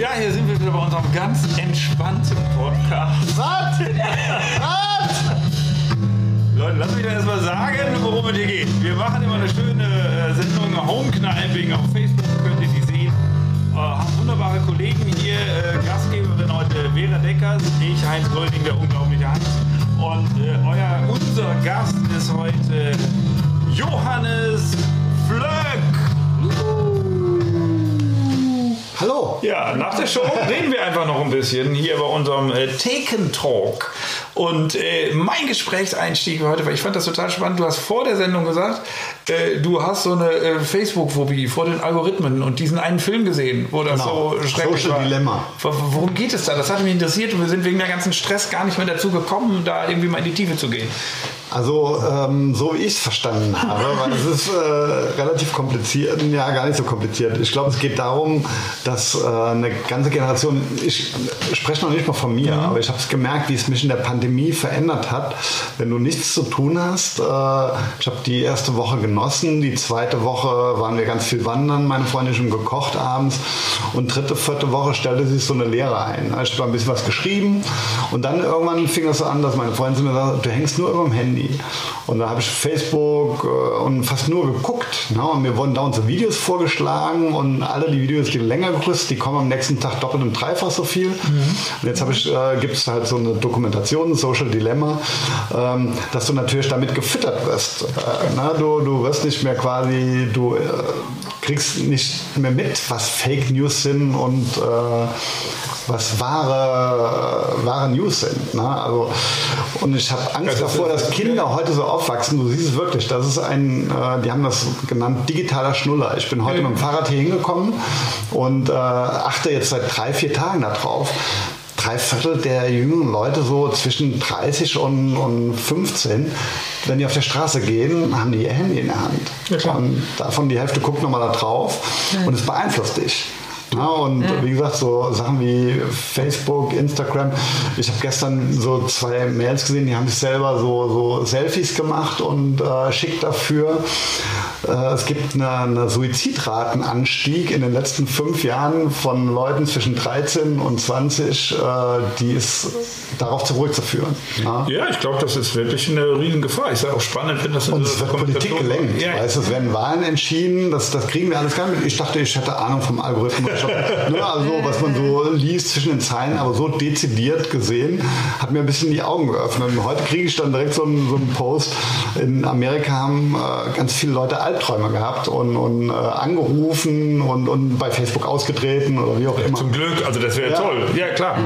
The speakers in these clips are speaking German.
Ja, hier sind wir wieder bei unserem ganz entspannten Podcast. Was? Was? Leute, lass mich doch erstmal sagen, worum es hier geht. Wir machen immer eine schöne äh, Sendung Homekniping auf Facebook, könnt ihr die sehen. Äh, haben wunderbare Kollegen hier, äh, Gastgeberin heute Vera Deckers, ich Heinz Gröning, der unglaubliche Hans. Und äh, euer, unser Gast ist heute Johannes Flöck. Hallo. Ja, nach der Show reden wir einfach noch ein bisschen hier bei unserem äh, Taken Talk. Und äh, mein Gesprächseinstieg heute, weil ich fand das total spannend. Du hast vor der Sendung gesagt, äh, du hast so eine äh, Facebook-Phobie vor den Algorithmen und diesen einen Film gesehen, wo das Genau. so schrecklich Social war. Dilemma. Worum geht es da? Das hat mich interessiert und wir sind wegen der ganzen Stress gar nicht mehr dazu gekommen, da irgendwie mal in die Tiefe zu gehen. Also, ähm, so wie ich es verstanden habe, weil es ist äh, relativ kompliziert, ja, gar nicht so kompliziert. Ich glaube, es geht darum, dass äh, eine ganze Generation, ich spreche noch nicht mal von mir, aber ich habe es gemerkt, wie es mich in der Pandemie verändert hat. Wenn du nichts zu tun hast, äh, ich habe die erste Woche genossen, die zweite Woche waren wir ganz viel wandern, meine Freundin schon gekocht abends und dritte, vierte Woche stellte sich so eine Lehre ein. Ich habe ein bisschen was geschrieben und dann irgendwann fing das so an, dass meine Freundin mir sagte, du hängst nur über dem Handy. Und da habe ich Facebook äh, und fast nur geguckt. Ne? Und mir wurden dauernd so Videos vorgeschlagen und alle die Videos, die länger größt, die kommen am nächsten Tag doppelt und dreifach so viel. Und jetzt habe ich, äh, gibt es halt so eine Dokumentation, Social Dilemma, ähm, dass du natürlich damit gefüttert wirst. Äh, na, du, du wirst nicht mehr quasi, du äh, kriegst nicht mehr mit, was Fake News sind und äh, was wahre, wahre News sind. Ne? Also, und ich habe Angst das davor, dass Kinder heute so aufwachsen. Du siehst es wirklich. Das ist ein, äh, die haben das genannt, digitaler Schnuller. Ich bin heute mit dem Fahrrad hier hingekommen und äh, achte jetzt seit drei, vier Tagen darauf. Drei Viertel der jüngeren Leute, so zwischen 30 und, und 15, wenn die auf der Straße gehen, haben die ihr Handy in der Hand. Ja. Und davon die Hälfte guckt nochmal da drauf und es beeinflusst dich. Ja, und wie gesagt, so Sachen wie Facebook, Instagram. Ich habe gestern so zwei Mails gesehen, die haben sich selber so, so Selfies gemacht und äh, schickt dafür. Äh, es gibt eine, eine Suizidratenanstieg in den letzten fünf Jahren von Leuten zwischen 13 und 20, äh, die ist darauf zurückzuführen. Ja. Ja, ich glaube, das ist wirklich eine riesen Gefahr. Ich sage auch spannend, wenn das in Und so es wird Politik gelenkt. Ja, Weißt, du, es werden Wahlen entschieden, das, das kriegen wir alles gar nicht. Ich dachte, ich hätte Ahnung vom Algorithmus. Hab, ne, also, was man so liest zwischen den Zeilen, aber so dezidiert gesehen, hat mir ein bisschen die Augen geöffnet. Heute kriege ich dann direkt so einen, so einen Post. In Amerika haben äh, ganz viele Leute Albträume gehabt und, und äh, angerufen und, und bei Facebook ausgetreten oder wie auch immer. Zum Glück, also das wäre Ja. toll. Ja, klar.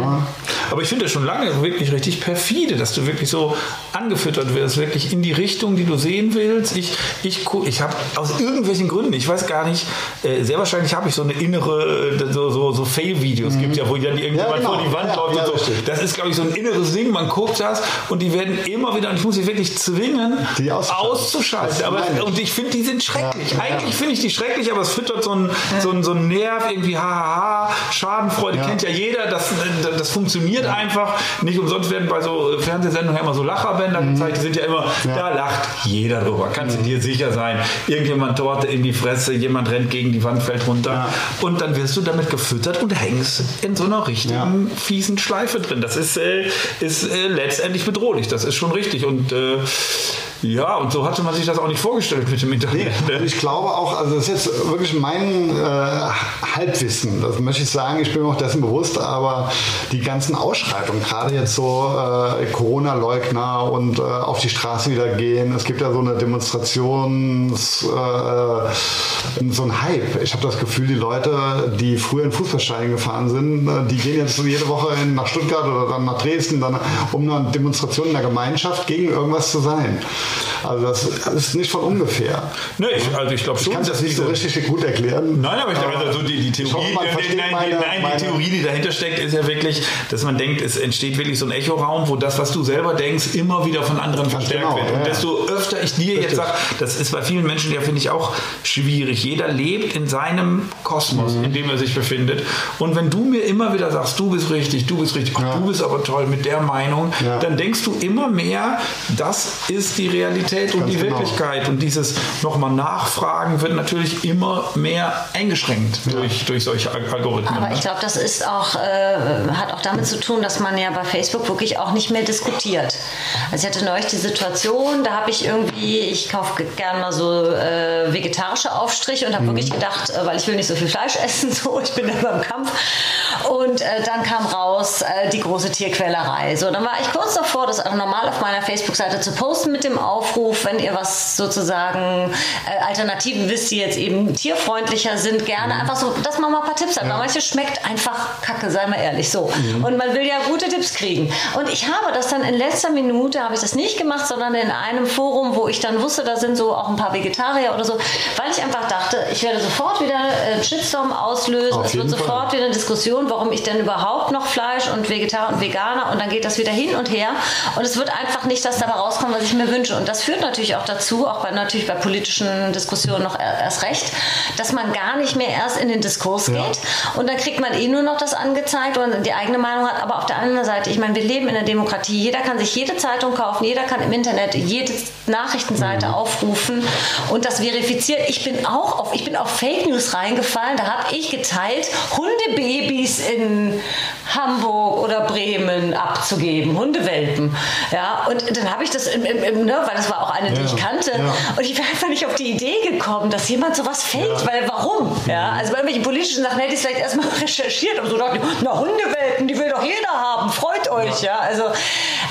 Aber ich finde das schon lange wirklich richtig perfide, dass du wirklich so angefüttert wirst, wirklich in die Richtung, die du sehen willst. Ich, ich, ich habe aus irgendwelchen Gründen, ich weiß gar nicht, äh, sehr wahrscheinlich habe ich so eine innere, so, so, so Fail-Videos gibt ja, wo dann irgendjemand genau. vor die Wand Ja, läuft ja, und so. Das ist, glaube ich, so ein inneres Ding. Man guckt das und die werden immer wieder, und ich muss sie wirklich zwingen, Die auszuschalten. auszuschalten. Aber, ich. und ich finde, die sind schrecklich. Ja, ja. Eigentlich finde ich die schrecklich, aber es füttert so einen, so einen, so einen Nerv, irgendwie hahaha, Schadenfreude Ja. kennt ja jeder, das, das funktioniert einfach. Nicht umsonst werden bei so Fernsehsendungen immer so Lacherbänder gezeigt, die sind ja immer, Mhm. Ja. da lacht jeder drüber, kannst du dir sicher sein. Irgendjemand Torte in die Fresse, jemand rennt gegen die Wand, fällt runter Ja. und dann wirst du damit gefüttert und hängst in so einer richtigen fiesen Schleife drin. Das ist, äh, ist äh, letztendlich bedrohlich, das ist schon richtig. Und äh, ja, und so hatte man sich das auch nicht vorgestellt mit dem Nee, Internet. ne? und ich glaube auch, also das ist jetzt wirklich mein äh, Halbwissen, das möchte ich sagen, ich bin mir auch dessen bewusst, aber die ganzen Ausschreitungen, gerade jetzt so äh, Corona-Leugner und äh, auf die Straße wieder gehen, es gibt ja so eine Demonstrations, äh, so ein Hype. Ich habe das Gefühl, die Leute, die früher in Fußballstadien gefahren sind, äh, die gehen jetzt so jede Woche in, nach Stuttgart oder dann nach Dresden, dann, um eine Demonstration in der Gemeinschaft gegen irgendwas zu sein. Also das ist nicht von ungefähr. Ne, ich, also ich glaube Ich schon, kann das nicht so richtig gut erklären. Nein, aber ich glaube, also die, die ich hoffe, Theorie, man die, nein, meine- die, nein, meine- die Theorie, die dahinter steckt, ist ja wirklich, dass man denkt, es entsteht wirklich so ein Echoraum, wo das, was du selber denkst, immer wieder von anderen verstärkt genau, wird. Und ja, desto öfter ich dir jetzt Richtig. sage, das ist bei vielen Menschen ja, finde ich, auch schwierig. Jeder lebt in seinem Kosmos, Mhm. in dem er sich befindet. Und wenn du mir immer wieder sagst, du bist richtig, du bist richtig, Ja. du bist aber toll mit der Meinung, Ja. dann denkst du immer mehr, das ist die Realität und Ganz die genau. Wirklichkeit. Und dieses nochmal Nachfragen wird natürlich immer mehr eingeschränkt durch durch, durch solche Algorithmen. Aber ich glaube, das ist auch, äh, hat auch damit zu tun, dass man ja bei Facebook wirklich auch nicht mehr diskutiert. Also ich hatte neulich die Situation, da habe ich irgendwie, ich kaufe gerne mal so äh, vegetarische Aufstriche und habe mhm. wirklich gedacht, äh, weil ich will nicht so viel Fleisch essen, so ich bin immer im Kampf. Und äh, dann kam raus äh, die große Tierquälerei. So, dann war ich kurz davor, das auch normal auf meiner Facebook-Seite zu posten mit dem Aufruf, wenn ihr was sozusagen äh, Alternativen wisst, die jetzt eben tierfreundlicher sind, gerne mhm. einfach so, dass man mal ein paar Tipps hat. Ja. Weil manches schmeckt einfach kacke, sei mal ehrlich, so. Mhm. Und man will ja gute Tipps kriegen. Und ich habe das dann in letzter Minute, habe ich das nicht gemacht, sondern in einem Forum, wo ich dann wusste, da sind so auch ein paar Vegetarier oder so, weil ich einfach dachte, ich werde sofort wieder einen Shitstorm auslösen, auf es wird sofort wieder eine Diskussion, warum ich denn überhaupt noch Fleisch und Vegetarier und Veganer und dann geht das wieder hin und her und es wird einfach nicht das dabei rauskommen, was ich mir wünsche. Und das führt natürlich auch dazu, auch bei, natürlich bei politischen Diskussionen noch erst recht, dass man gar nicht mehr erst in den Diskurs ja. geht und dann kriegt man eh nur noch das angezeigt und die eigene Meinung hat. Aber auf der anderen Seite, ich meine, wir leben in einer Demokratie. Jeder kann sich jede Zeitung kaufen, jeder kann im Internet jede Nachrichtenseite mhm. aufrufen und das verifiziert. Ich bin auch auf, ich bin auf Fake News reingefallen. Da habe ich geteilt, Hundebabys in Hamburg oder Bremen abzugeben, Hundewelpen. Ja, und dann habe ich das, im, im, ne, weil das war auch eine, die ich kannte. Ja. Und ich wäre einfach nicht auf die Idee gekommen, dass jemand sowas faked, ja. weil warum? Ja, also bei irgendwelchen politischen Sachen hätte ich es vielleicht erstmal recherchiert und so dachte, na Hundewelpen, die will doch jeder haben, freut euch. Ja, also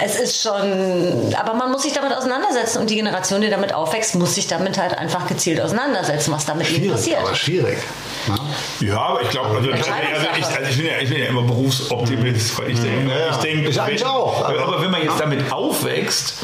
es ist schon, aber man muss sich damit auseinandersetzen und die Generation, die damit aufwächst, muss sich damit halt einfach gezielt auseinandersetzen, was damit schwierig, passiert. Aber schwierig. Ja, ja aber ich glaube, also, also, ich, also ich, bin ja, ich bin ja immer Berufsoptimist, weil ich denke, ja, ich denke, ich wenn, auch. Aber, aber wenn man jetzt damit aufwächst,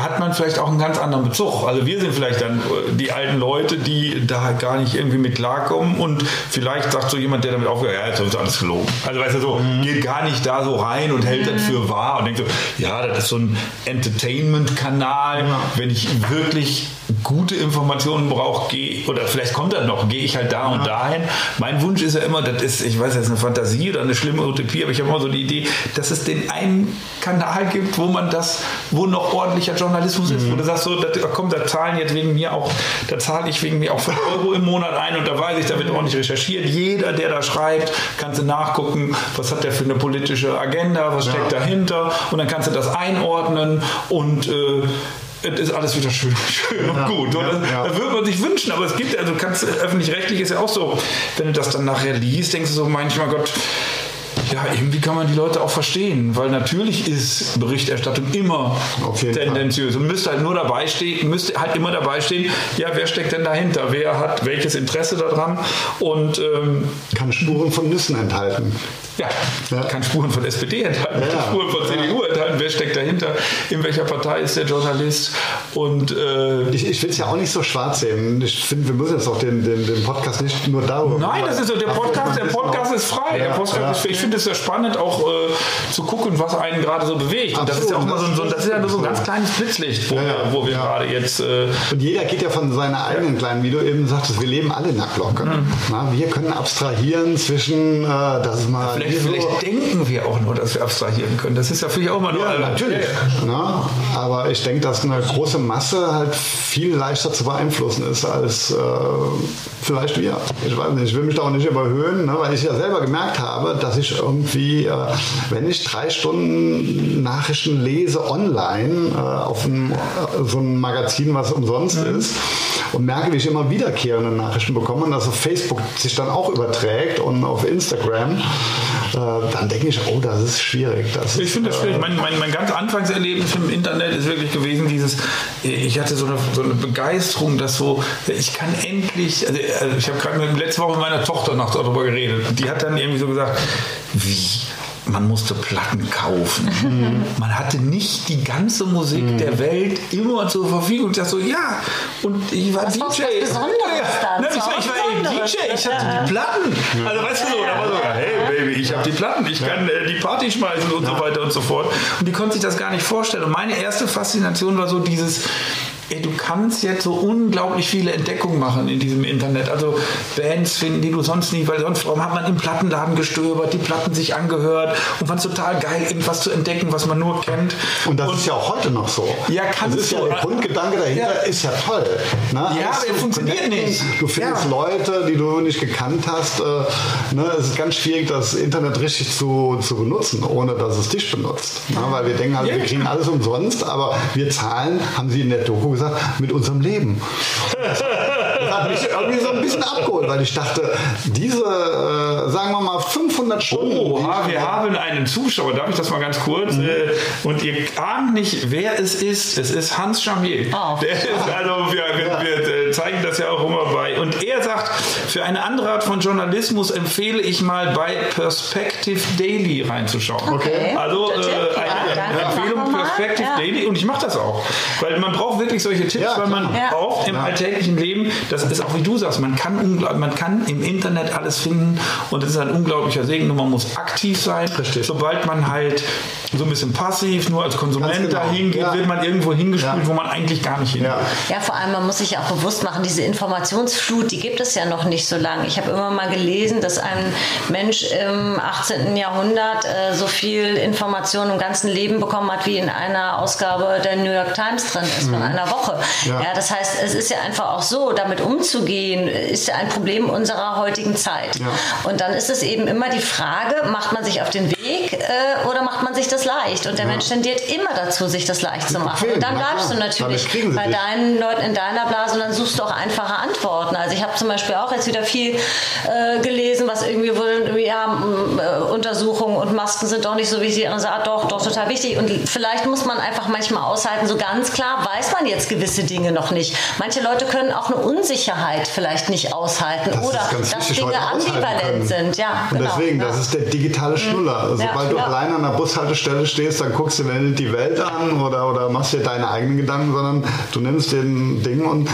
hat man vielleicht auch einen ganz anderen Bezug. Also wir sind vielleicht dann äh, die alten Leute, die da halt gar nicht irgendwie mit klarkommen und vielleicht sagt so jemand, der damit aufhört, ja, jetzt ist alles gelogen. Also weißt du so, mhm. geht gar nicht da so rein und hält mhm. das für wahr und denkt so, ja, das ist so ein Entertainment-Kanal. Ja. Wenn ich wirklich gute Informationen brauche, gehe, oder vielleicht kommt das noch, gehe ich halt da und dahin. Mein Wunsch ist ja immer, das ist, ich weiß, das ist eine Fantasie oder eine schlimme Utopie, aber ich habe immer so die Idee, dass es den einen Kanal gibt, wo man das, wo noch ordentlicher Journalismus ist, mhm. wo du sagst, so, da, komm, da zahlen jetzt wegen mir auch, da zahle ich wegen mir auch 5 Euro im Monat ein und da weiß ich, da wird ordentlich recherchiert. Jeder, der da schreibt, kannst du nachgucken, was hat der für eine politische Agenda, was steckt ja. dahinter und dann kannst du das einordnen und äh, es ist alles wieder schön, schön und gut. Und das, ja. das würde man sich wünschen, aber es gibt, also kannst öffentlich-rechtlich ist ja auch so, wenn du das dann nachher liest, denkst du so manchmal, Gott, ja, irgendwie kann man die Leute auch verstehen, weil natürlich ist Berichterstattung immer tendenziös. Und müsste halt nur dabei stehen, müsste halt immer dabei stehen, ja, wer steckt denn dahinter, wer hat welches Interesse daran? Und ähm, kann Spuren von Nüssen enthalten. Ja, ja. kann Spuren von SPD enthalten, ja. Spuren von CDU enthalten, wer steckt dahinter, in welcher Partei ist der Journalist und äh, ich, ich will es ja auch nicht so schwarz sehen. Ich finde, wir müssen jetzt auch den, den, den Podcast nicht nur darüber. Nein, das ist so, der Podcast, der Podcast ist frei. Der Podcast ist, ich finde es ja spannend, auch äh, zu gucken, was einen gerade so bewegt. Und das ist ja auch mal so, so, das ist ja nur so ein ganz kleines Blitzlicht, wo, wo wir gerade jetzt. Äh, und jeder geht ja von seiner eigenen kleinen, wie du eben sagtest, wir leben alle in der Glocke. Mhm. Na, wir können abstrahieren zwischen, äh, das ist mal. Vielleicht, so. vielleicht, denken wir auch nur, dass wir abstrahieren können. Das ist ja für mich auch mal nur. Ja, natürlich. Na, aber ich denke, dass eine große Masse halt viel leichter zu beeinflussen ist als äh, vielleicht wir. Ich weiß nicht, ich will mich da auch nicht überhöhen, ne, weil ich ja selber gemerkt habe, dass ich irgendwie, äh, wenn ich drei Stunden Nachrichten lese online äh, auf einem, äh, so einem Magazin, was umsonst mhm. ist, und merke, wie ich immer wiederkehrende Nachrichten bekomme und dass auf Facebook sich dann auch überträgt und auf Instagram, dann denke ich, oh, das ist schwierig. Das ich finde das schwierig. Mein, mein, mein ganz Anfangserlebnis im Internet ist wirklich gewesen, dieses, ich hatte so eine, so eine Begeisterung, dass so, ich kann endlich, also, also ich habe gerade letzte Woche mit meiner Tochter noch darüber geredet. Die hat dann irgendwie so gesagt, wie? Man musste Platten kaufen. Mhm. Man hatte nicht die ganze Musik mhm. der Welt immer zur Verfügung. Ich dachte so, ja, und ich war das DJ. Was Besonderes dann. Ne, ich, war, ich war eben DJ, ich hatte die Platten. Also weißt du so, da war so, hey Baby, ich habe die Platten, ich kann äh, die Party schmeißen und so weiter und so fort. Und die konnte sich das gar nicht vorstellen. Und meine erste Faszination war so dieses, ey, du kannst jetzt so unglaublich viele Entdeckungen machen in diesem Internet. Also Bands finden, die du sonst nie, weil sonst warum hat man im Plattenladen gestöbert, die Platten sich angehört und fand es total geil, irgendwas zu entdecken, was man nur kennt. Und das ist ja auch heute noch so. Ja, kann das ist ja der Grundgedanke dahinter Ja. ist ja toll. Ne? Ja, aber er funktioniert nicht. Du findest Ja. Leute, die du nicht gekannt hast. Äh, ne? Es ist ganz schwierig, das Internet richtig zu, zu benutzen, ohne dass es dich benutzt. Ne? Weil wir denken halt, Ja. wir kriegen alles umsonst, aber wir zahlen, haben sie in der Doku gesagt, mit unserem Leben. Das hat mich irgendwie so ein bisschen abgeholt, weil ich dachte, diese, äh, sagen wir mal, 500 Stunden. ich- wir haben einen Zuschauer, darf ich das mal ganz kurz? Äh, Und ihr ahnt nicht, wer es ist. Es ist Hans Chamier. Oh. Der ist, also wir, wir, wir äh, zeigen das ja auch immer bei. Und er sagt, für eine andere Art von Journalismus empfehle ich mal bei Perspective Daily reinzuschauen. Okay. Also äh, ja, eine danke, Empfehlung Perspective Ja. Daily und ich mache das auch. Weil man braucht wirklich solche Tipps, Ja, weil man. Ja. braucht im alltäglichen Leben, das ist auch wie du sagst, man kann, man kann im Internet alles finden und das ist ein unglaublicher Segen. Nur man muss aktiv sein. Richtig. Sobald man halt so ein bisschen passiv nur als Konsument genau. dahin geht, Ja. wird man irgendwo hingespült, Ja. wo man eigentlich gar nicht hin will. Ja. Ja, vor allem, man muss sich auch bewusst machen, diese Informationsflut, die gibt es ja noch nicht so lange. Ich habe immer mal gelesen, dass ein Mensch im 18. Jahrhundert äh, so viel Information im ganzen Leben bekommen hat, wie in einer Ausgabe der New York Times drin ist von einer Woche. Ja. Ja. das heißt, es ist ja einfach auch so, damit umzugehen, ist ja ein Problem unserer heutigen Zeit. Ja. Und dann ist es eben immer die Frage, macht man sich auf den Weg äh, oder macht man sich das leicht? Und der Mensch tendiert immer dazu, sich das leicht zu machen. Und dann bleibst du natürlich bei deinen Leuten in deiner Blase und dann suchst du auch einfache Antworten. Also ich habe zum Beispiel auch jetzt wieder viel äh, gelesen, was irgendwie wohl, ja, äh, Untersuchungen und Masken sind doch nicht so wichtig. Und sagt, doch, doch, total wichtig. Und vielleicht muss man einfach manchmal aushalten, so ganz klar weiß man jetzt gewisse Dinge noch nicht. Manche Leute können auch eine Unsicherheit vielleicht nicht aushalten Das oder dass wichtig, Dinge ambivalent sind. Ja, Und genau. deswegen, ja. das ist der digitale Schnuller. Ja, Sobald du ja. allein an der Bushaltestelle stehst, dann guckst du dir nicht die Welt an oder, oder machst dir deine eigenen Gedanken, sondern du nimmst den Ding und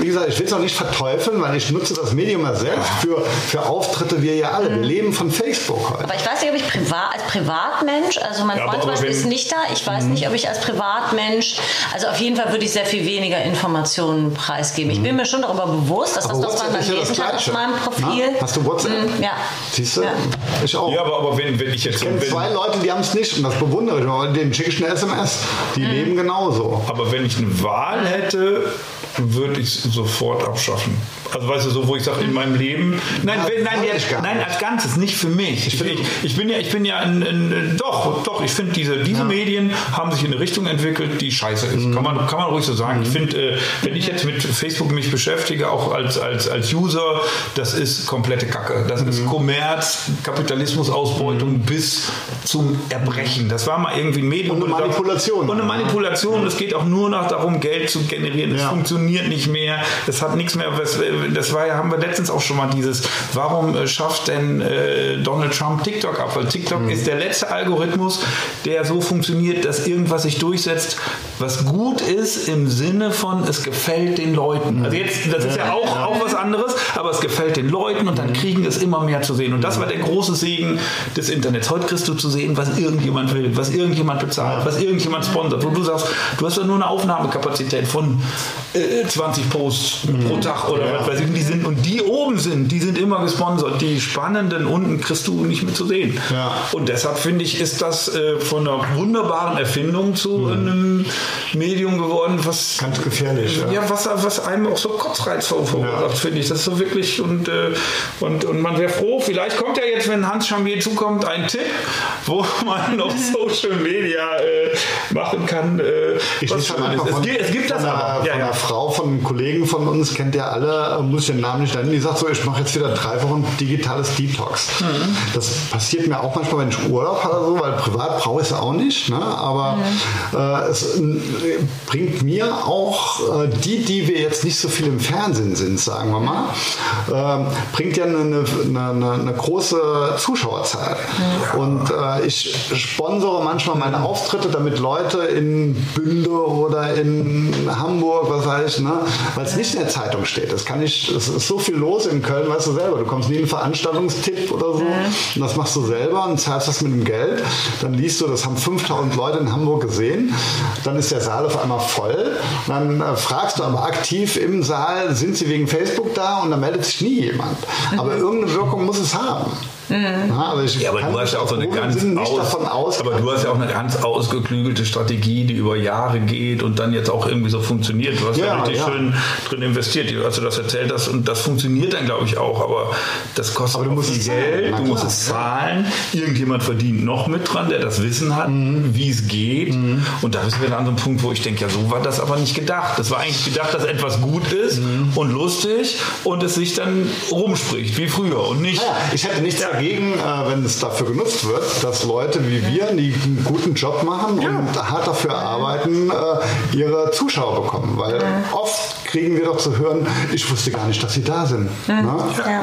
wie gesagt, ich will es auch nicht verteufeln, weil ich nutze das Medium ja selbst für, für Auftritte, wir ja alle. Mhm. Wir leben von Facebook heute. Aber ich weiß nicht, ob ich privat, als Privatmensch, also mein Ja, Freund aber- zum aber Beispiel ist nicht da, ich weiß nicht, ob ich als Privatmensch, also auf jeden Fall würde ich sehr viel weniger Informationen preisgeben. Ich bin mir schon darüber bewusst, dass Aber das, ist ja das lesen kann Gleiche. meinem Profil. Na, hast du WhatsApp? Ja. Siehst du? Ja. Ich auch. Ja, aber, aber wenn, wenn ich jetzt Ich kenne zwei Leute, die haben es nicht und das bewundere ich. Aber denen schicke ich eine SMS. Die Mhm. leben genauso. Aber wenn ich eine Wahl hätte, würde ich es sofort abschaffen. Also weißt du, so wo ich sage, in meinem Leben. Nein, Ja, wenn, nein, gar nein, nicht. als Ganzes, nicht für mich. Ich, ich, ich bin ja, ich bin ja ein, ein, doch, doch, ich finde diese, diese Medien haben sich in eine Richtung entwickelt, die scheiße ist. Mhm. Kann, man, kann man ruhig so sagen. Ich finde, äh, wenn ich jetzt mit Facebook mich beschäftige, auch als, als, als User, das ist komplette Kacke. Das Mhm. ist Kommerz, Kapitalismus, Ausbeutung bis zum Erbrechen. Das war mal irgendwie ein Medium. Und eine Manipulation. Und eine Manipulation. Es geht auch nur noch darum, Geld zu generieren. Es Ja. funktioniert nicht mehr. Es hat nichts mehr. was- Das war ja, haben wir letztens auch schon mal dieses, warum äh, schafft denn äh, Donald Trump TikTok ab? Weil TikTok Mhm. ist der letzte Algorithmus, der so funktioniert, dass irgendwas sich durchsetzt, was gut ist im Sinne von, es gefällt den Leuten. Also jetzt, das ist ja auch, auch was anderes, aber es gefällt den Leuten und Mhm. dann kriegen es immer mehr zu sehen. Und das war der große Segen des Internets. Heute kriegst du zu sehen, was irgendjemand will, was irgendjemand bezahlt, was irgendjemand sponsert. Wo du sagst, du hast ja nur eine Aufnahmekapazität von äh, 20 Posts pro Tag oder was die, sind, und die oben sind, die sind immer gesponsert. Die spannenden unten kriegst du nicht mehr zu sehen. Ja. Und deshalb finde ich, ist das äh, von einer wunderbaren Erfindung zu einem Medium geworden, was Ganz gefährlich. Ja. ja, was, was einem auch so Kotzreiz ver- verursacht, finde ich. Das ist so wirklich und, äh, und, und man wäre froh, vielleicht kommt ja jetzt, wenn Hans Chamier zukommt, ein Tipp, wo man noch Social Media äh, machen kann. Äh, Ich was schön halt ist. einfach Es von, gibt, es gibt das von einer, aber. Ja, von einer ja. Frau, von einem Kollegen von uns, kennt ihr alle, äh, muss ich den Namen nicht nennen, die sagt so, ich mache jetzt wieder drei Wochen digitales Detox. Mhm. Das passiert mir auch manchmal, wenn ich Urlaub habe oder so, weil privat brauche ich es auch nicht. Ne? Aber äh, es äh, bringt mir auch, äh, die, die wir jetzt nicht so viel im Fernsehen sind, sagen wir mal, äh, bringt ja eine, eine, eine, eine große Zuschauerzahl. Und äh, ich sponsore manchmal meine Auftritte, damit Leute in Bünde oder in Hamburg, was weiß ich, ne, weil es nicht in der Zeitung steht. Das kann nicht, es ist so viel los in Köln, weißt du selber. Du kommst nie in einen Veranstaltungstipp oder so. Mhm. Und das machst du selber und zahlst das mit dem Geld. Dann liest du, das haben 5000 Leute in Hamburg gesehen. Dann ist der Saal auf einmal voll. Und dann äh, fragst du aber aktiv im Saal, sind sie wegen Facebook da? Und dann meldet sich nie jemand. Aber irgendeine Wirkung muss es haben. Ja, aber, ich Ja, aber kann du hast ja auch so eine ohne ganz Sinn nicht aus, davon aus. aber du hast ja auch eine ganz ausgeklügelte Strategie, die über Jahre geht und dann jetzt auch irgendwie so funktioniert. Du hast ja, Ja, richtig ja. schön drin investiert, als du das erzählt hast und das funktioniert dann glaube ich auch, aber das kostet Aber du musst viel Geld, na du musst klar. es zahlen, irgendjemand verdient noch mit dran, der das Wissen hat, Mhm. wie es geht und da sind wir dann an so einem Punkt, wo ich denke, ja so war das aber nicht gedacht. Das war eigentlich gedacht, dass etwas gut ist Mhm. und lustig und es sich dann rumspricht, wie früher und nicht Ja, ich hätte nichts dagegen, äh, wenn es dafür genutzt wird, dass Leute wie wir, die einen guten Job machen und hart dafür arbeiten, äh, ihre Zuschauer bekommen. Weil oft kriegen wir doch zu hören, ich wusste gar nicht, dass sie da sind. Ne? Ja.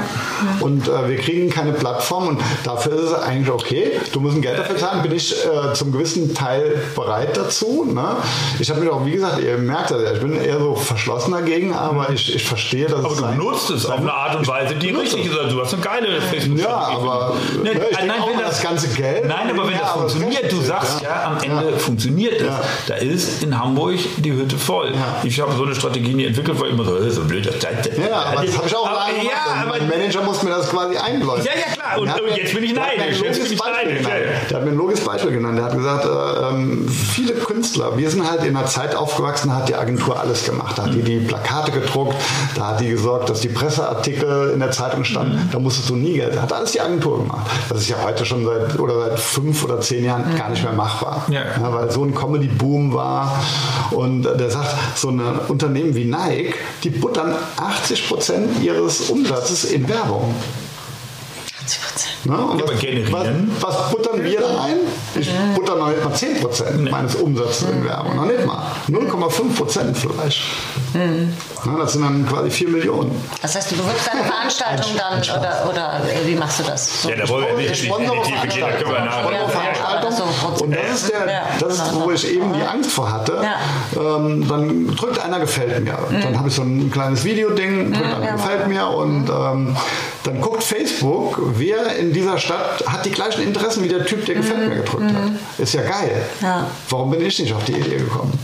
Und äh, wir kriegen keine Plattform und dafür ist es eigentlich okay. Du musst ein Geld dafür zahlen, bin ich äh, zum gewissen Teil bereit dazu. Ne? Ich habe mich auch, wie gesagt, ihr merkt das ja, ich bin eher so verschlossen dagegen, aber ich, ich verstehe, dass Aber es du sein- nutzt es auf eine Art und Weise, die richtig ist. Also du hast eine geile facebook Ja, aber Ne, ne, ich nein, denke auch wenn an das ganze Geld. Nein, aber wenn Ja, das aber funktioniert, du sagst ja, am Ende Ja. funktioniert es. Ja. Da ist in Hamburg die Hütte voll. Ja. Ich habe so eine Strategie nie entwickelt, weil immer so, so blöd. Das, das, Ja, aber das habe ich auch lange gemacht. Ja, mein Manager muss mir das quasi einbläuen. Ja, ja, Und- und mir- jetzt bin ich neidisch. Jetzt bin logisches ich Beispiel neidisch, genannt. ja. Der hat mir ein logisches Beispiel genannt. Der hat gesagt, äh, ähm, viele Künstler, wir sind halt in einer Zeit aufgewachsen, da hat die Agentur alles gemacht. Da hat die die Plakate gedruckt, da hat die gesorgt, dass die Presseartikel in der Zeitung standen. Mhm. Da musstest du nie Geld. Da hat alles die Agentur gemacht. Das ist ja heute schon seit oder seit fünf oder zehn Jahren gar nicht mehr machbar. Ja. weil so ein Comedy-Boom war. Und der sagt, so ein Unternehmen wie Nike, die buttern 80 Prozent ihres Umsatzes in Werbung. 80 Prozent. Ne? Ja, aber generieren? Was, was buttern wir da ein? Ich butter noch nicht mal 10 Prozent meines Umsatzes in Werbung. Noch nicht mal. 0,5 Prozent vielleicht. Ja, das sind dann quasi 4 Millionen. Das heißt, du bewirbst deine Veranstaltung dann oder, oder äh, wie machst du das? So Ja, da wollen wir nicht in die- Tiefe gehen, da können wir nachher. Ja, Veranstaltung. ja, ja, so, Und das ist, der, Ja, das ist, wo ich eben die Angst vor hatte. Ähm, dann drückt einer gefällt mir. Dann habe ich so ein kleines Video-Ding, drückt einer ja. gefällt mir und ähm, dann guckt Facebook, wer in dieser Stadt hat die gleichen Interessen wie der Typ, der gefällt mir gedrückt hat. Ist ja geil. Ja. Warum bin ich nicht auf die Idee gekommen?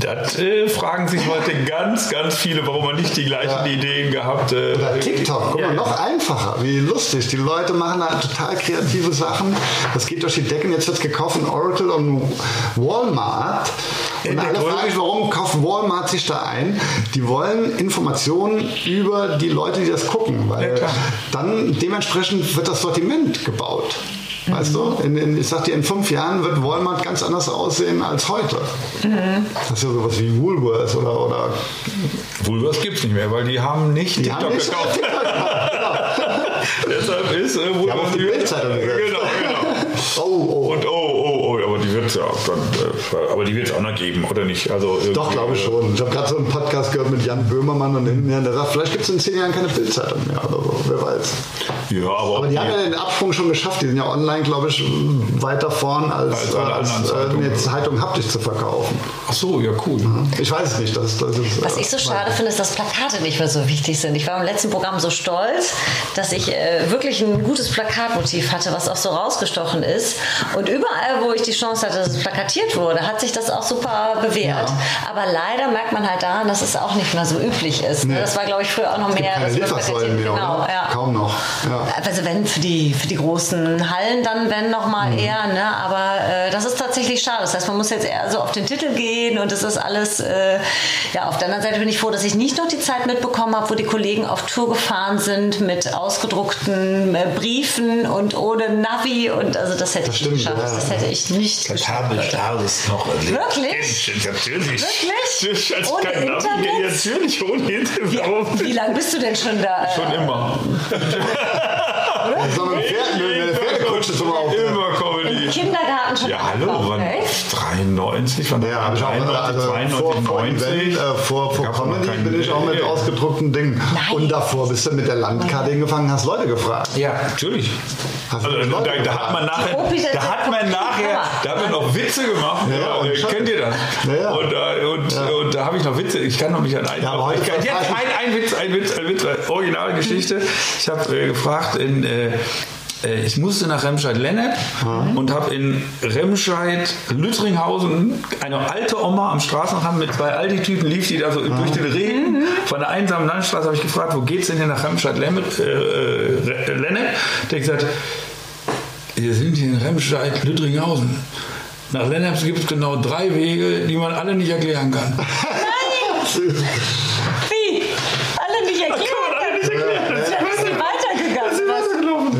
Das äh, fragen sich heute ganz, ganz viele, warum man nicht die gleichen Ideen gehabt äh, Oder TikTok, guck mal, Ja. noch einfacher, wie lustig. Die Leute machen da total kreative Sachen. Das geht durch die Decken. Jetzt wird es gekauft in Oracle und Walmart. Und alle fragen sich, warum kauft Walmart sich da ein? Die wollen Informationen über die Leute, die das gucken, Ja, weil klar. dann dementsprechend wird das Sortiment gebaut. Weißt du, in, in, ich sag dir, in fünf Jahren wird Walmart ganz anders aussehen als heute. Das ist ja sowas wie Woolworths oder, oder Woolworths gibt es nicht mehr, weil die haben nicht die TikTok haben nicht gekauft. Deshalb ist äh, Die haben auf die Bildzeitung gesetzt. Genau, genau. Oh, oh. Und oh, oh, oh, aber die wird es ja auch dann, äh, aber die wird es auch noch geben, oder nicht? Also Doch, glaube ich schon. Ich habe gerade so einen Podcast gehört mit Jan Böhmermann und dem, der sagt, vielleicht gibt es in zehn Jahren keine Bildzeitung mehr oder so, wer weiß. Ja, aber, Aber die haben ja den Absprung schon geschafft. Die sind ja online, glaube ich, weiter vorn, als, Als äh, als anderen äh, Zeitungen. eine Zeitung haptisch zu verkaufen. Ach so, ja, cool. Ich weiß es nicht. Das, das ist, Was äh, ich so schade finde, ist, dass Plakate nicht mehr so wichtig sind. Ich war im letzten Programm so stolz, dass ich äh, wirklich ein gutes Plakatmotiv hatte, was auch so rausgestochen ist. Und überall, wo ich die Chance hatte, dass es plakatiert wurde, hat sich das auch super bewährt. Aber leider merkt man halt daran, dass es auch nicht mehr so üblich ist. Ne? Nee. Das war, glaube ich, früher auch noch mehr. keine Litfaßsäulen mehr, genau, oder? ja. Kaum noch. Ja. Also wenn für die, für die großen Hallen dann, wenn nochmal Mhm. eher, ne? aber äh, das ist tatsächlich schade. Das heißt, man muss jetzt eher so auf den Titel gehen und das ist alles, äh, ja, auf der anderen Seite bin ich froh, dass ich nicht noch die Zeit mitbekommen habe, wo die Kollegen auf Tour gefahren sind mit ausgedruckten äh, Briefen und ohne Navi und also das hätte Das ich stimmt, nicht geschafft. ja. Das hätte ich nicht Das habe ich alles noch erlebt. Wirklich? Natürlich. Wirklich? Als Ohne kein Navi, Internet? Natürlich ohne Internet. Warum? Wie lange bist du denn schon da? Schon immer. So eine Pferd, eine Pferdekutsche zum Aufnehmen. Immer Kindergarten schon Ja, hallo, wann? echt? 93, wann Ja, habe ich auch 93, also 92, vor, vor, 90. Event, äh, vor, vor Comedy bin ich auch mit Ja. ausgedruckten Dingen. Nein. Und davor bist du mit der Landkarte hingefangen, hast Leute gefragt. Ja, natürlich. Also, du da, Leute da hat gefragt? man nachher, da hat man nachher, da hat man noch Witze gemacht. Ja, Ja, und äh, kennt ihr das? Ja, ja. Und, äh, und, und da habe ich noch Witze. Ich kann noch nicht an einen. Ja, aber heute ich kann, jetzt ein, ein Witz, ein Witz, ein Witz, originale Geschichte. Ich habe äh, gefragt in äh, äh, ich musste nach Remscheid-Lennep und habe in Remscheid-Lüttringhausen eine alte Oma am Straßenrand mit zwei Aldi-Typen, lief die da so durch den Regen von der einsamen Landstraße, habe ich gefragt, wo geht's denn hier nach Remscheid-Lennep? Äh, äh, Lennep? Der hat gesagt, wir sind hier in Remscheid-Lüttringhausen. Nach Lennep gibt es genau drei Wege, die man alle nicht erklären kann. Alle nicht erklären. alle nicht erklären. Dann bist du weitergegangen.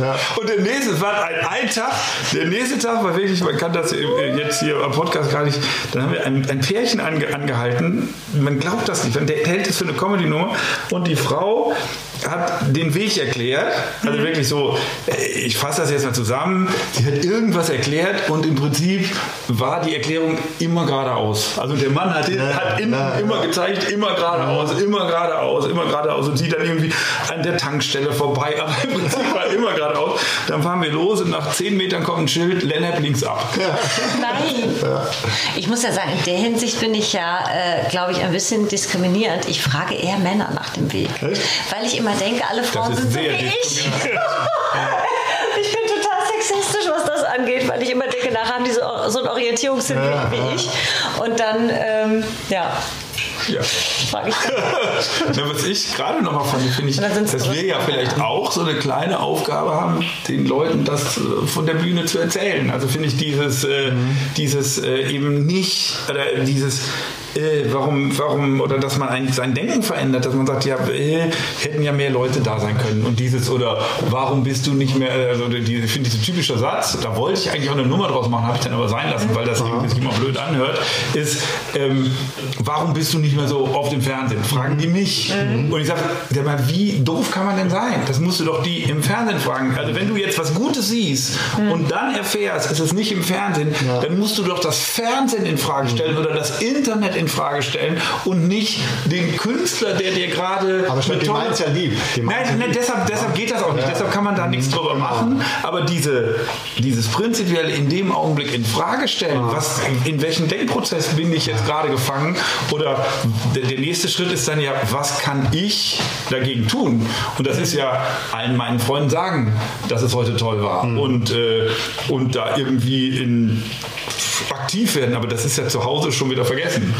Ja. Und der nächste war ein, ein Tag, der nächste Tag war wirklich, man kann das jetzt hier am Podcast gar nicht, dann haben wir ein, ein Pärchen ange, angehalten, man glaubt das nicht, der hält es für eine Comedy-Nummer und die Frau hat den Weg erklärt, also wirklich so, äh, ich fasse das jetzt mal zusammen, sie hat irgendwas erklärt und im Prinzip war die Erklärung immer geradeaus. Also der Mann hat, hat innen ja, immer gezeigt, immer geradeaus, immer geradeaus, immer geradeaus. Und sie dann irgendwie an der Tankstelle vorbei, aber im Prinzip war immer geradeaus. Dann fahren wir los und nach 10 Metern kommt ein Schild, Lennep links ab. Nein. Ich muss ja sagen, in der Hinsicht bin ich ja, äh, glaube ich, ein bisschen diskriminierend. Ich frage eher Männer nach dem Weg. Echt? Weil ich immer denke, alle Frauen sind so wie ich. ich bin total sexistisch, was das angeht, weil ich immer denke, nachher haben die so, so einen Orientierungssinn Ja, wie ja. ich. Und dann, ähm, ja, Ja. ich. Ja, was ich gerade noch mal fand, finde ich, dass wir ja vielleicht auch so eine kleine Aufgabe haben, den Leuten das äh, von der Bühne zu erzählen. Also finde ich dieses, äh, dieses äh, eben nicht, oder dieses, äh, warum, warum, oder dass man eigentlich sein Denken verändert, dass man sagt, ja, äh, hätten ja mehr Leute da sein können. Und dieses, oder warum bist du nicht mehr, also die, ich finde dieser typische Satz, da wollte ich eigentlich auch eine Nummer draus machen, habe ich dann aber sein lassen, weil das irgendwie sich immer blöd anhört, ist, ähm, warum bist du nicht mehr so auf dem Fernsehen? Fragen die mich. Und ich sage, sag mal, wie doof kann man denn sein? Das musst du doch die im Fernsehen fragen. Also wenn du jetzt was Gutes siehst und dann erfährst, es ist nicht im Fernsehen, dann musst du doch das Fernsehen in Frage stellen oder das Internet in Frage stellen und nicht den Künstler, der dir gerade Aber eine die meint's ja lieb. Die Nein, ja nein lieb. deshalb, deshalb geht das auch nicht. Ja. Deshalb kann man da nichts drüber machen. Aber diese, dieses prinzipielle in dem Augenblick in Frage stellen, was, in welchem Denkprozess bin ich jetzt gerade gefangen? Oder der, der nächste Schritt ist dann ja, was kann ich dagegen tun? Und das ist ja allen meinen Freunden sagen, dass es heute toll war. Und, äh, und da irgendwie in aktiv werden, aber das ist ja zu Hause schon wieder vergessen.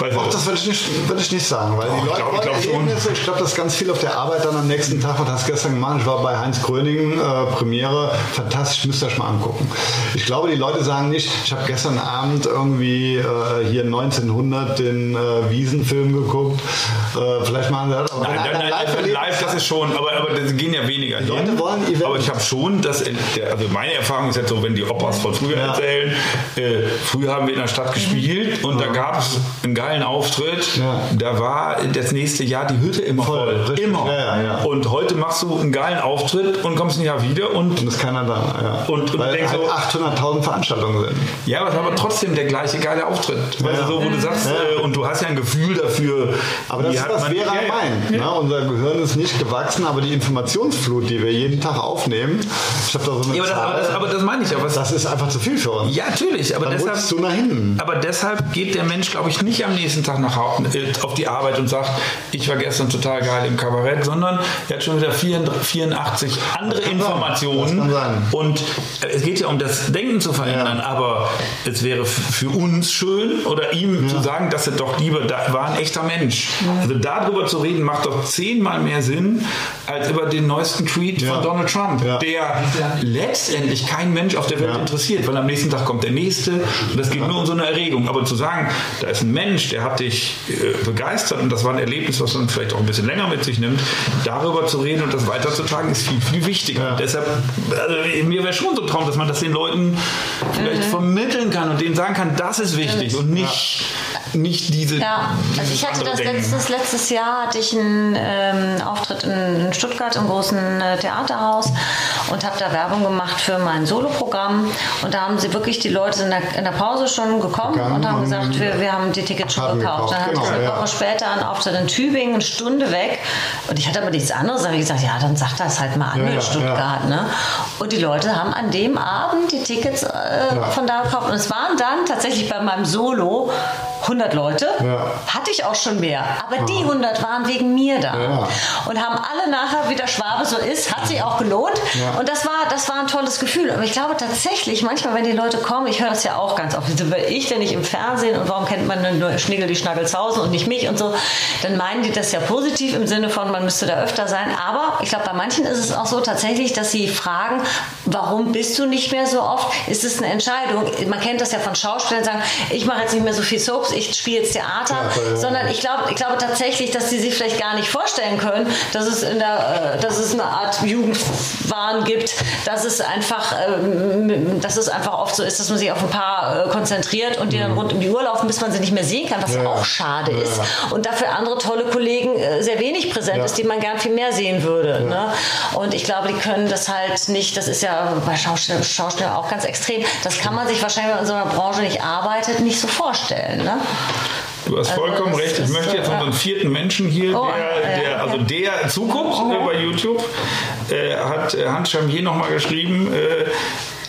Weißt du? Auch das würde ich, nicht, würde ich nicht sagen, weil die ich Leute glaub- glaub. Erlebnisse. Ich glaube, das ganz viel auf der Arbeit dann am nächsten Tag. Was hast du gestern gemacht? Ich war bei Heinz Gröning, äh, Premiere. Fantastisch, müsst ihr euch mal angucken. Ich glaube, die Leute sagen nicht, ich habe gestern Abend irgendwie äh, hier 1900 den äh, Wiesenfilm geguckt. Äh, vielleicht machen sie das. Wenn Nein, nein, nein, live erlebt live, das ist schon, aber, aber das gehen ja weniger Leute hin. wollen Event. Aber ich habe schon, der, also meine Erfahrung ist jetzt so, wenn die Opas von früher Ja. erzählen, äh, früher haben wir in der Stadt gespielt und da gab es einen geilen Auftritt, Ja. da war das nächste Jahr die Hütte immer Voll, voll. Immer. Ja, ja, ja. Und heute machst du einen geilen Auftritt und kommst ein Jahr wieder und Und ist keiner da. Ja. Und- und weil denkst halt so- 800.000 Veranstaltungen sind. ja, aber es war aber trotzdem der gleiche geile Auftritt. Weißt Ja. du, so, wo du sagst, Ja. äh, und du hast ja ein Gefühl dafür. Aber das ist, was man- Vera Ja, ja. meint. Ne? Unser Gehirn ist nicht gewachsen, aber die Informationsflut, die wir jeden Tag aufnehmen, ich habe da so eine Ja, aber, das, Zahl, aber, das, aber das meine ich ja. Was, das ist einfach zu viel für uns. Ja, natürlich, aber Dann deshalb, du nach hinten. aber deshalb geht der Mensch, glaube ich, nicht am nächsten Tag nach äh, auf die Arbeit und sagt, ich war gestern total geil im Kabarett, sondern er hat schon wieder 84 andere Das. Informationen. Das. Und äh, es geht ja um das Denken zu verändern, Ja. aber es wäre für uns schön oder ihm zu sagen, dass er doch lieber da war ein echter Mensch. Also darüber zu reden, macht doch zehnmal mehr Sinn, als über den neuesten Tweet Ja. von Donald Trump, Ja. der letztendlich kein Mensch auf der Welt Ja. interessiert, weil am nächsten Tag kommt der nächste und das geht nur um so eine Erregung. Aber zu sagen, da ist ein Mensch, der hat dich äh, begeistert und das war ein Erlebnis, was man vielleicht auch ein bisschen länger mit sich nimmt, darüber zu reden und das weiterzutragen, ist viel, viel wichtiger. Ja. Deshalb, also, mir wäre schon so ein Traum, dass man das den Leuten vielleicht vermitteln kann und denen sagen kann, das ist wichtig und nicht, nicht diese. Ja, also ich hatte das letztes, letztes Jahr hatte ich einen ähm, Auftritt in Stuttgart im großen äh, Theaterhaus und habe da Werbung gemacht für mein Soloprogramm. Und da haben sie wirklich die Leute in der, in der Pause schon gekommen Gegangen und haben gesagt, wir, wir haben die Tickets schon haben gekauft. gekauft, Dann hatte genau, ich eine ja. Woche später einen Auftritt in Tübingen, eine Stunde weg. Und ich hatte aber nichts anderes. Da habe ich gesagt, ja, dann sag das halt mal an Ja, in ja, Stuttgart. Ne? Und die Leute haben an dem Abend die Tickets äh, von da gekauft. Und es waren dann tatsächlich bei meinem Solo 100 Leute. Ja. Hatte ich auch schon mehr. Aber die 100 waren wegen mir da. Ja. Und haben alle nachher, wie der Schwabe so ist, hat sich auch gelohnt. Ja. Und das war, das war ein tolles Gefühl. Aber ich glaube tatsächlich, manchmal, wenn die Leute kommen, ich höre das ja auch ganz oft, ich denn nicht im Fernsehen und warum kennt man nur Schnigel die Schnaggelshausen und nicht mich und so, dann meinen die das ja positiv im Sinne von, man müsste da öfter sein. Aber ich glaube, bei manchen ist es auch so tatsächlich, dass sie fragen, warum bist du nicht mehr so oft? Ist es eine Entscheidung? Man kennt das ja von Schauspielern, sagen, ich mache jetzt nicht mehr so viel Soaps, ich spiele jetzt Theater, ja. sondern ich glaube, ich glaube tatsächlich, dass sie sich vielleicht gar nicht vorstellen können, dass es in der, äh, dass es eine Art Jugendwahn gibt, dass es einfach, ähm, dass es einfach oft so ist, dass man sich auf ein paar äh, konzentriert und die dann rund um die Uhr laufen, bis man sie nicht mehr sehen kann, was Mhm. Ja. auch schade ist und dafür andere tolle Kollegen äh, sehr wenig präsent ist, die man gern viel mehr sehen würde. Ne? Und ich glaube, die können das halt nicht, das ist ja bei Schauspielern Schauspieler auch ganz extrem, das kann man sich wahrscheinlich, wenn man in so einer Branche nicht arbeitet, nicht so vorstellen. Ne? Du hast Also vollkommen recht. Ich möchte jetzt unseren vierten Menschen hier, Oh, der, ja, der, ja. also der Zukunft äh, bei YouTube, äh, hat äh, Hans Chamier nochmal geschrieben. Äh,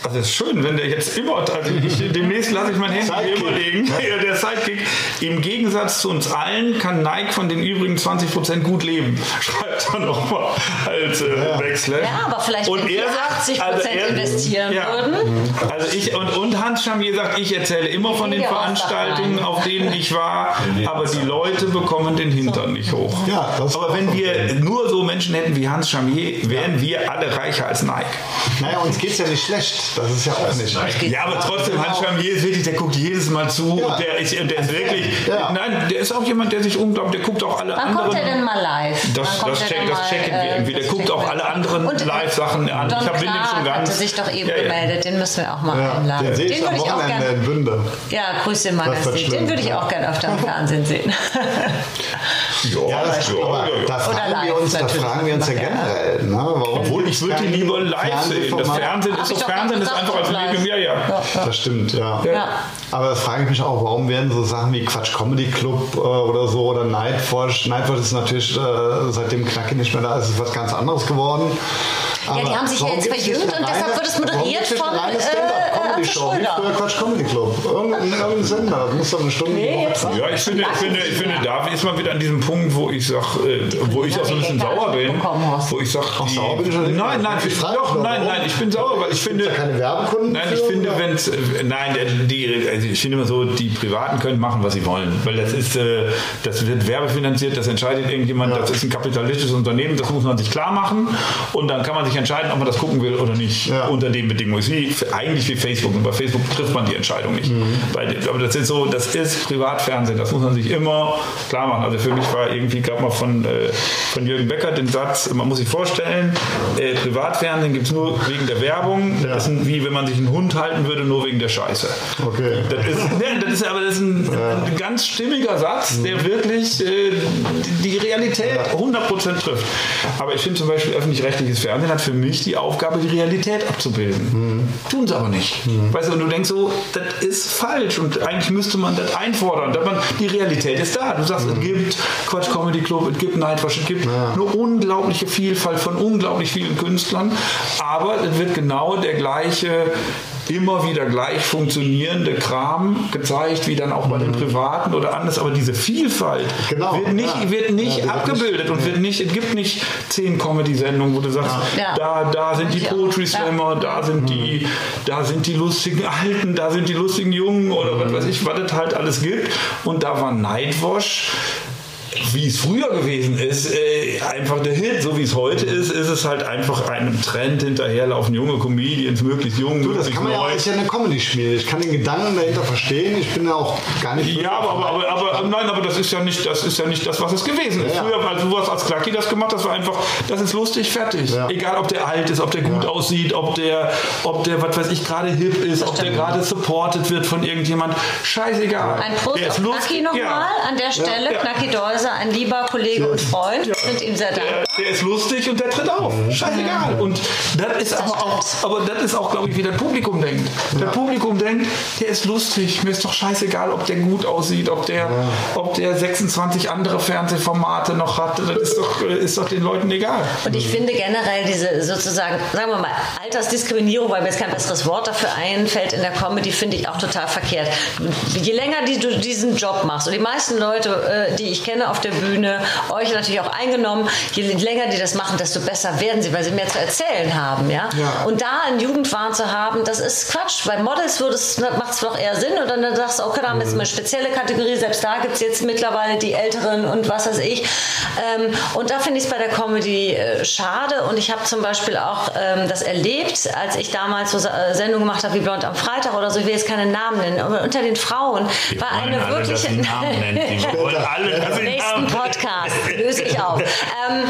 also es ist schön, wenn der jetzt immer, also ich, demnächst lasse ich mein Handy Sidekick. immer liegen. Ja, der Sidekick. Im Gegensatz zu uns allen kann Nike von den übrigen 20% gut leben. Schreibt er nochmal als äh, Backslash. Ja, aber vielleicht, wenn wir 80 also Prozent er- investieren ja. würden. Also ich und, und Hans Chamier sagt, ich erzähle immer von den Ja, Veranstaltungen, was auf denen ich war, aber die Leute bekommen den Hintern nicht hoch. Ja, das aber wenn wir nur so Menschen hätten wie Hans Chamier, wären wir alle reicher als Nike. Naja, uns geht es ja nicht schlecht. Das ist ja auch nicht. Ja, aber trotzdem, Hans Chamier ist wirklich, der guckt jedes Mal zu Ja. und der ist, der ist wirklich, Ja. nein, der ist auch jemand, der sich unglaublich, der guckt auch alle Wann anderen. kommt er denn mal live? Das, Wann kommt das, check, denn das mal, checken wir äh, irgendwie. Der guckt auch alle anderen Live-Sachen an. Don ich habe den Clark schon ganz. hatte sich doch eben Ja, ja. gemeldet, den müssen wir auch mal Ja, einladen. den sehe ich am würde ich auch gerne. in Bünde. Ja, Grüße Magazin. Den würde ich auch gerne öfter im Fernsehen sehen. Ja, das, ja, da fragen wir uns, da fragen wir uns ja generell. Ne? Warum Obwohl, ich würde lieber live sehen. Das? Fernsehen ist so doch Fernsehen ist gesagt, einfach als ja. Ja. Das stimmt, ja. Ja. Aber das frage ich mich auch, warum werden so Sachen wie Quatsch Comedy Club äh, oder so oder Nightwatch, Nightwatch ist natürlich äh, seitdem Knacki nicht mehr da ist, ist was ganz anderes geworden. Ja, die haben sich ja jetzt nicht verjüngt und deshalb wird es moderiert nicht von, äh, wie Atze früher Quatsch Comedy Club. Irgendein, irgendein Sender, das muss doch eine Stunde Nee. Ja, ich finde, ich finde, ich finde, da ist man wieder an diesem Punkt, wo ich sag, äh, wo ich auch so ein bisschen sauer nicht bin, wo ich sag, die, sauer bin ich schon nicht. nein, nein, Ich doch, nein, nein, ich bin sauer, weil ich finde, keine Werbekunden Nein, ich finde, wenn es, nein, die, ich finde immer so, die Privaten können machen, was sie wollen, weil das ist, äh, das wird werbefinanziert, das entscheidet irgendjemand, das ist ein kapitalistisches Unternehmen, das muss man sich klar machen und dann kann man sich entscheiden, ob man das gucken will oder nicht, Ja. unter den Bedingungen. Wie, eigentlich wie Facebook und bei Facebook trifft man die Entscheidung nicht. Mhm. Bei, aber das ist so, das ist Privatfernsehen, das muss man sich immer klar machen. Also für mich war irgendwie, gab mal von, äh, von Jürgen Becker den Satz, man muss sich vorstellen, äh, Privatfernsehen gibt es nur wegen der Werbung, das ist wie wenn man sich einen Hund halten würde, nur wegen der Scheiße. Okay. Das ist, ne, das ist aber das ist ein, ein ganz stimmiger Satz, der wirklich äh, die Realität 100% trifft. Aber ich finde zum Beispiel, öffentlich-rechtliches Fernsehen hat für mich die Aufgabe, die Realität abzubilden. Tun sie aber nicht. Weißt du, und du denkst so, das ist falsch und eigentlich müsste man das einfordern. Dass man, die Realität ist da. Du sagst, es gibt Quatsch Comedy Club, es gibt Nightwatch, es gibt eine unglaubliche Vielfalt von unglaublich vielen Künstlern, aber es wird genau der gleiche immer wieder gleich funktionierende Kram gezeigt, wie dann auch bei den Privaten oder anders. Aber diese Vielfalt Genau, wird nicht, ja. wird nicht Ja, abgebildet nicht- und wird nicht, es gibt nicht zehn Comedy-Sendungen, wo du sagst, Ja. da, da sind die. Poetry Slammer, da sind die, da sind die lustigen Alten, da sind die lustigen Jungen oder was weiß ich, was es halt alles gibt. Und da war Nightwash wie es früher gewesen ist, äh, einfach der Hit. So wie es heute ist, ist es halt einfach einem Trend hinterherlaufen. Junge Comedians, möglichst jung, Du, das möglichst kann man ja, neu. ist ja eine Comedy-Spiel. Ich kann den Gedanken dahinter verstehen. Ich bin ja auch gar nicht. Ja, aber, aber, aber, aber nein, aber das ist ja nicht, das ist ja nicht das, was es gewesen ist. Ja, ja. Früher, als du hast als Klacki das gemacht, das war einfach, das ist lustig, fertig. Ja. Egal, ob der alt ist, ob der gut aussieht, ob der, ob der, was weiß ich, gerade hip ist, ob der gerade supported wird von irgendjemand. Scheißegal. Ein Prost Der ist auf lustig, Knacki nochmal ja. an der Stelle. Ja. Knacki Dolls ehrlicherweise ein lieber Kollege und Freund. Wir sind ihm sehr dankbar. Der, der ist lustig und der tritt auf. Scheißegal. Und das ist aber auch, aber das ist auch, glaube ich, wie das Publikum denkt. Das Publikum denkt, der ist lustig. Mir ist doch scheißegal, ob der gut aussieht, ob der, ob der 26 andere Fernsehformate noch hat. Das ist doch, ist doch den Leuten egal. Und ich finde generell diese sozusagen, sagen wir mal, Altersdiskriminierung, weil mir jetzt kein besseres Wort dafür einfällt in der Comedy, finde ich auch total verkehrt. Je länger die, du diesen Job machst, und die meisten Leute, äh, die ich kenne auf der Bühne, euch natürlich auch eingenommen, je länger die das machen, desto besser werden sie, weil sie mehr zu erzählen haben. Ja? Ja. Und da einen Jugendwahn zu haben, das ist Quatsch. Bei Models macht es doch eher Sinn und dann, sagst du, okay, da haben wir jetzt eine spezielle Kategorie, selbst da gibt es jetzt mittlerweile die Älteren und was weiß ich. Ähm, und da finde ich es bei der Comedy äh, schade und ich habe zum Beispiel auch ähm, das erlebt, als ich damals so äh, Sendungen gemacht habe wie Blond am Freitag oder so, ich will jetzt keine Namen nennen, aber unter den Frauen Wir war eine alle, dass wirkliche... Namen nennen. Die wollen alle, dass sie Im nächsten Namen Podcast löse ich auf. Ähm,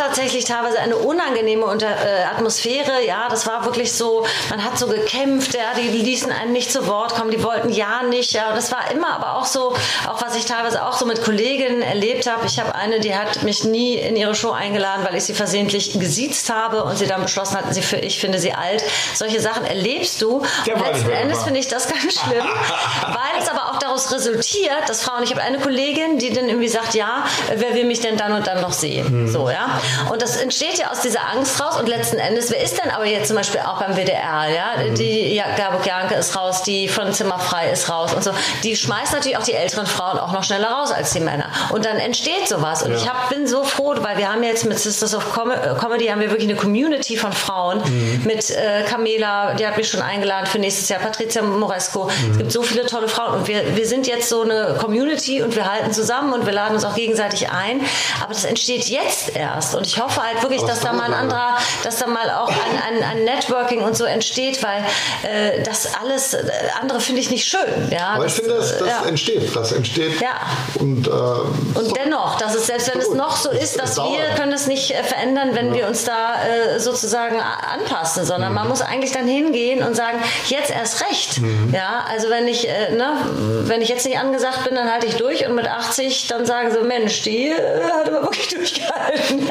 tatsächlich teilweise eine unangenehme Unter äh, Atmosphäre. Ja, das war wirklich so, man hat so gekämpft, ja, die ließen einen nicht zu Wort kommen, die wollten ja nicht. Ja, und das war immer aber auch so, auch was ich teilweise auch so mit Kolleginnen erlebt habe. Ich habe eine, die hat mich nie in ihre Show eingeladen, weil ich sie versehentlich gesiezt habe und sie dann beschlossen hat, sie für, ich finde sie alt. Solche Sachen erlebst du. Ja, und letzten Endes finde ich das ganz schlimm, weil es aber auch daraus resultiert, dass Frauen, ich habe eine Kollegin, die dann irgendwie sagt, ja, wer will mich denn dann und dann noch sehen? So, ja. Und das entsteht ja aus dieser Angst raus und letzten Endes, wer ist denn aber jetzt zum Beispiel auch beim WDR, ja? Die ja, Gabok Janke ist raus, die von Zimmerfrei ist raus und so. Die schmeißt natürlich auch die älteren Frauen auch noch schneller raus als die Männer. Und dann entsteht sowas. Und ich hab, bin so froh, weil wir haben jetzt mit Sisters of Com äh, Comedy haben wir wirklich eine Community von Frauen mit äh, Camela, die hat mich schon eingeladen für nächstes Jahr, Patricia Moresco. Es gibt so viele tolle Frauen und wir, wir sind jetzt so eine Community und wir halten zusammen und wir laden uns auch gegenseitig ein. Aber das entsteht jetzt erst und ich hoffe halt wirklich, dass da mal ein anderer, dass da mal auch ein, ein, ein Networking und so entsteht, weil äh, das alles äh, andere finde ich nicht schön. Ja, Aber ich finde, das, das ja. entsteht. Das entsteht. Ja. Und, äh, Und dennoch, dass es selbst wenn es noch so ist, dass Es dauert. wir können es nicht äh, verändern, wenn wir uns da äh, sozusagen anpassen, sondern Mhm. man muss eigentlich dann hingehen und sagen, jetzt erst recht. Mhm. Ja, also wenn ich, äh, ne, wenn ich jetzt nicht angesagt bin, dann halte ich durch und mit 80 dann sagen sie, Mensch, die hat aber wirklich durchgehalten.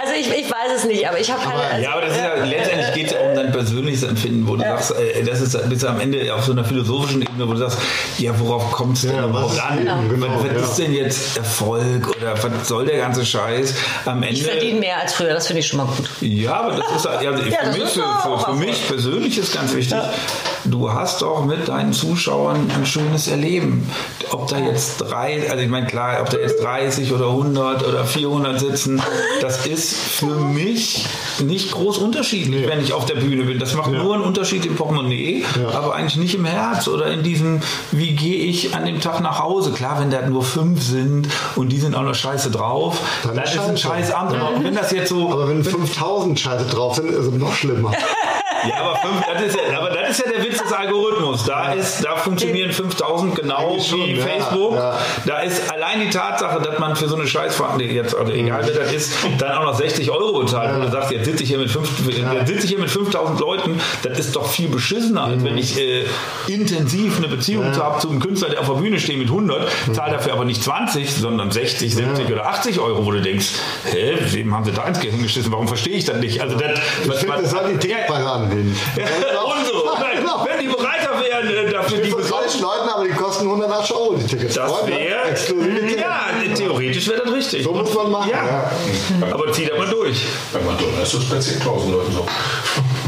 Also ich, ich weiß es nicht, aber ich habe keine. Also, Ja, aber das ist ja, letztendlich geht es ja um dein persönliches Empfinden, wo du sagst, äh, das ist bis am Ende auf so einer philosophischen Ebene, wo du sagst, ja, worauf kommt es denn Ja, überhaupt was ist an? Leben? Genau, was was ja. ist denn jetzt Erfolg oder was soll der ganze Scheiß? Am Ende. ich verdiene mehr als früher, das finde ich schon mal gut. Ja, aber das ist halt- ja, für, das mich, ist für, für, mich persönlich ist ganz wichtig, du hast doch mit deinen Zuschauern ein schönes Erleben. Ob da jetzt drei, also ich meine klar, ob da jetzt 30 oder 100 oder 400 sitzen, das ist für mich nicht groß unterschiedlich, wenn ich auf der Bühne bin. Das macht nur einen Unterschied im Portemonnaie, aber eigentlich nicht im Herz oder in diesem, wie gehe ich an dem Tag nach Hause. Klar, wenn da nur fünf sind und die sind auch noch scheiße drauf, Dann dann, ist ein scheiß Abend. Aber wenn das jetzt so aber wenn 5000 Scheiße drauf sind, ist es noch schlimmer. Ja, aber, fünf, das ist ja, aber das ist ja der Witz des Algorithmus. Da, ist, da funktionieren 5000 genau schon, wie ja, Facebook. ja. Da ist allein die Tatsache, dass man für so eine Scheißfahrt, jetzt, oder egal wer das ist, dann auch noch 60 Euro bezahlt. Und du sagst, jetzt sitze ich hier mit, fünf, jetzt sitze ich hier mit 5000 Leuten. Das ist doch viel beschissener, als wenn ich äh, intensiv eine Beziehung habe zu einem Künstler, der auf der Bühne steht mit 100, zahle dafür aber nicht 20, sondern 60, 70 oder 80 Euro, wo du denkst, hä, wem haben sie da ins Gehirn geschissen? Warum verstehe ich das nicht? Also das, Ich finde, das soll die Ticketpreise annehmen. und so. Genau. Wenn die bereiter wären, äh, dafür die Für 30 Leuten, aber die kosten 180 Euro die Tickets. das wäre. Ja, theoretisch wäre das richtig. So muss man machen. Ja. Ja. Aber zieh das mal durch. Bei Madonna ist das bei 10.000 Leuten so.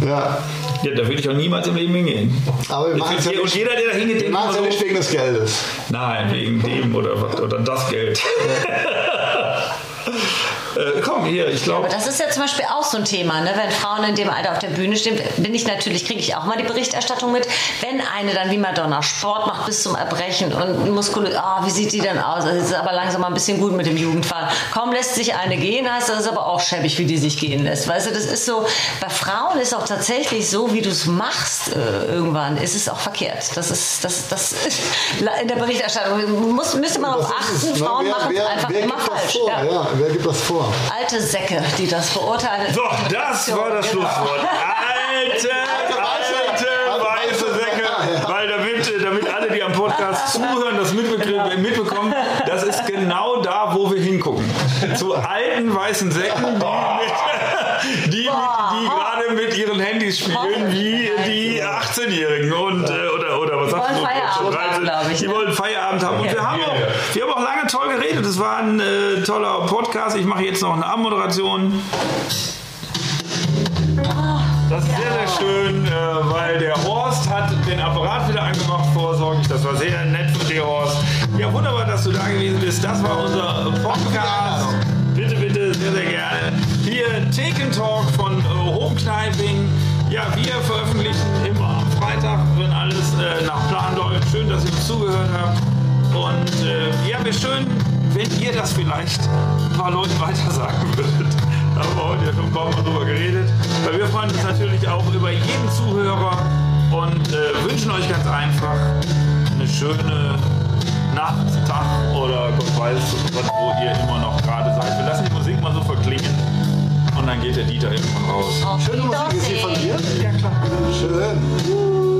Ja. Ja, da würde ich auch niemals im Leben hingehen. Aber wir Ich machen es ja find- und nicht, jeder, der da hingeht, wir machen es ja nicht so, wegen des Geldes. Nein, wegen dem oder, was- oder das Geld. äh, komm, hier, ich glaube. Aber das ist ja zum Beispiel auch so ein Thema, ne? wenn Frauen in dem Alter auf der Bühne stehen, bin ich natürlich, kriege ich auch mal die Berichterstattung mit, wenn eine dann wie Madonna Sport macht bis zum Erbrechen und muskulös, ah, wie sieht die denn aus? Das ist aber langsam mal ein bisschen gut mit dem Jugendfahren. Kaum lässt sich eine gehen, heißt das ist aber auch schäbig, wie die sich gehen lässt. Weißt du, das ist so, bei Frauen ist auch tatsächlich so, wie du es machst äh, irgendwann, ist es auch verkehrt. Das ist, das, das in der Berichterstattung muss, müsste man darauf achten? Frauen machen es wer, einfach wer immer falsch. vor? Ja. Ja. wer gibt das vor? Alte Säcke, die das verurteilen. So, das war das Genau. Schlusswort. Alte, alte, weiße Säcke. Weil damit, damit alle, die am Podcast zuhören, das mitbekriegen, mitbekommen, das ist zu alten weißen Säcken, die, mit, die, die gerade mit ihren Handys spielen, wie die 18-Jährigen und äh, oder oder was sagst wollen du? Feierabend haben, glaub ich, Die ne? wollen Feierabend haben und wir haben auch, wir haben auch lange toll geredet. Es war ein äh, toller Podcast. Ich mache jetzt noch eine Abmoderation. Das ist sehr, sehr schön, äh, weil der Horst hat den Apparat wieder angemacht, vorsorglich. Das war sehr nett von dir, Horst. Ja, wunderbar, dass du da gewesen bist. Das war unser Podcast. Bitte, bitte, sehr, sehr gerne. Hier Taken Talk von äh, Home Kniping. Ja, wir veröffentlichen immer am Freitag, wenn alles äh, nach Plan läuft. Schön, dass ihr uns zugehört habt. Und äh, ja, wäre schön, wenn ihr das vielleicht ein paar Leuten weiter sagen würdet. Da haben wir heute schon ein paar Mal drüber geredet. Weil wir freuen uns natürlich auch über jeden Zuhörer und äh, wünschen euch ganz einfach eine schöne Nacht, Tag oder Gott weiß, wo ihr immer noch gerade seid. Wir lassen die Musik mal so verklingen und dann geht der Dieter irgendwann raus. Schön, dass Musik ist hier von dir? Ja, klar. Schön.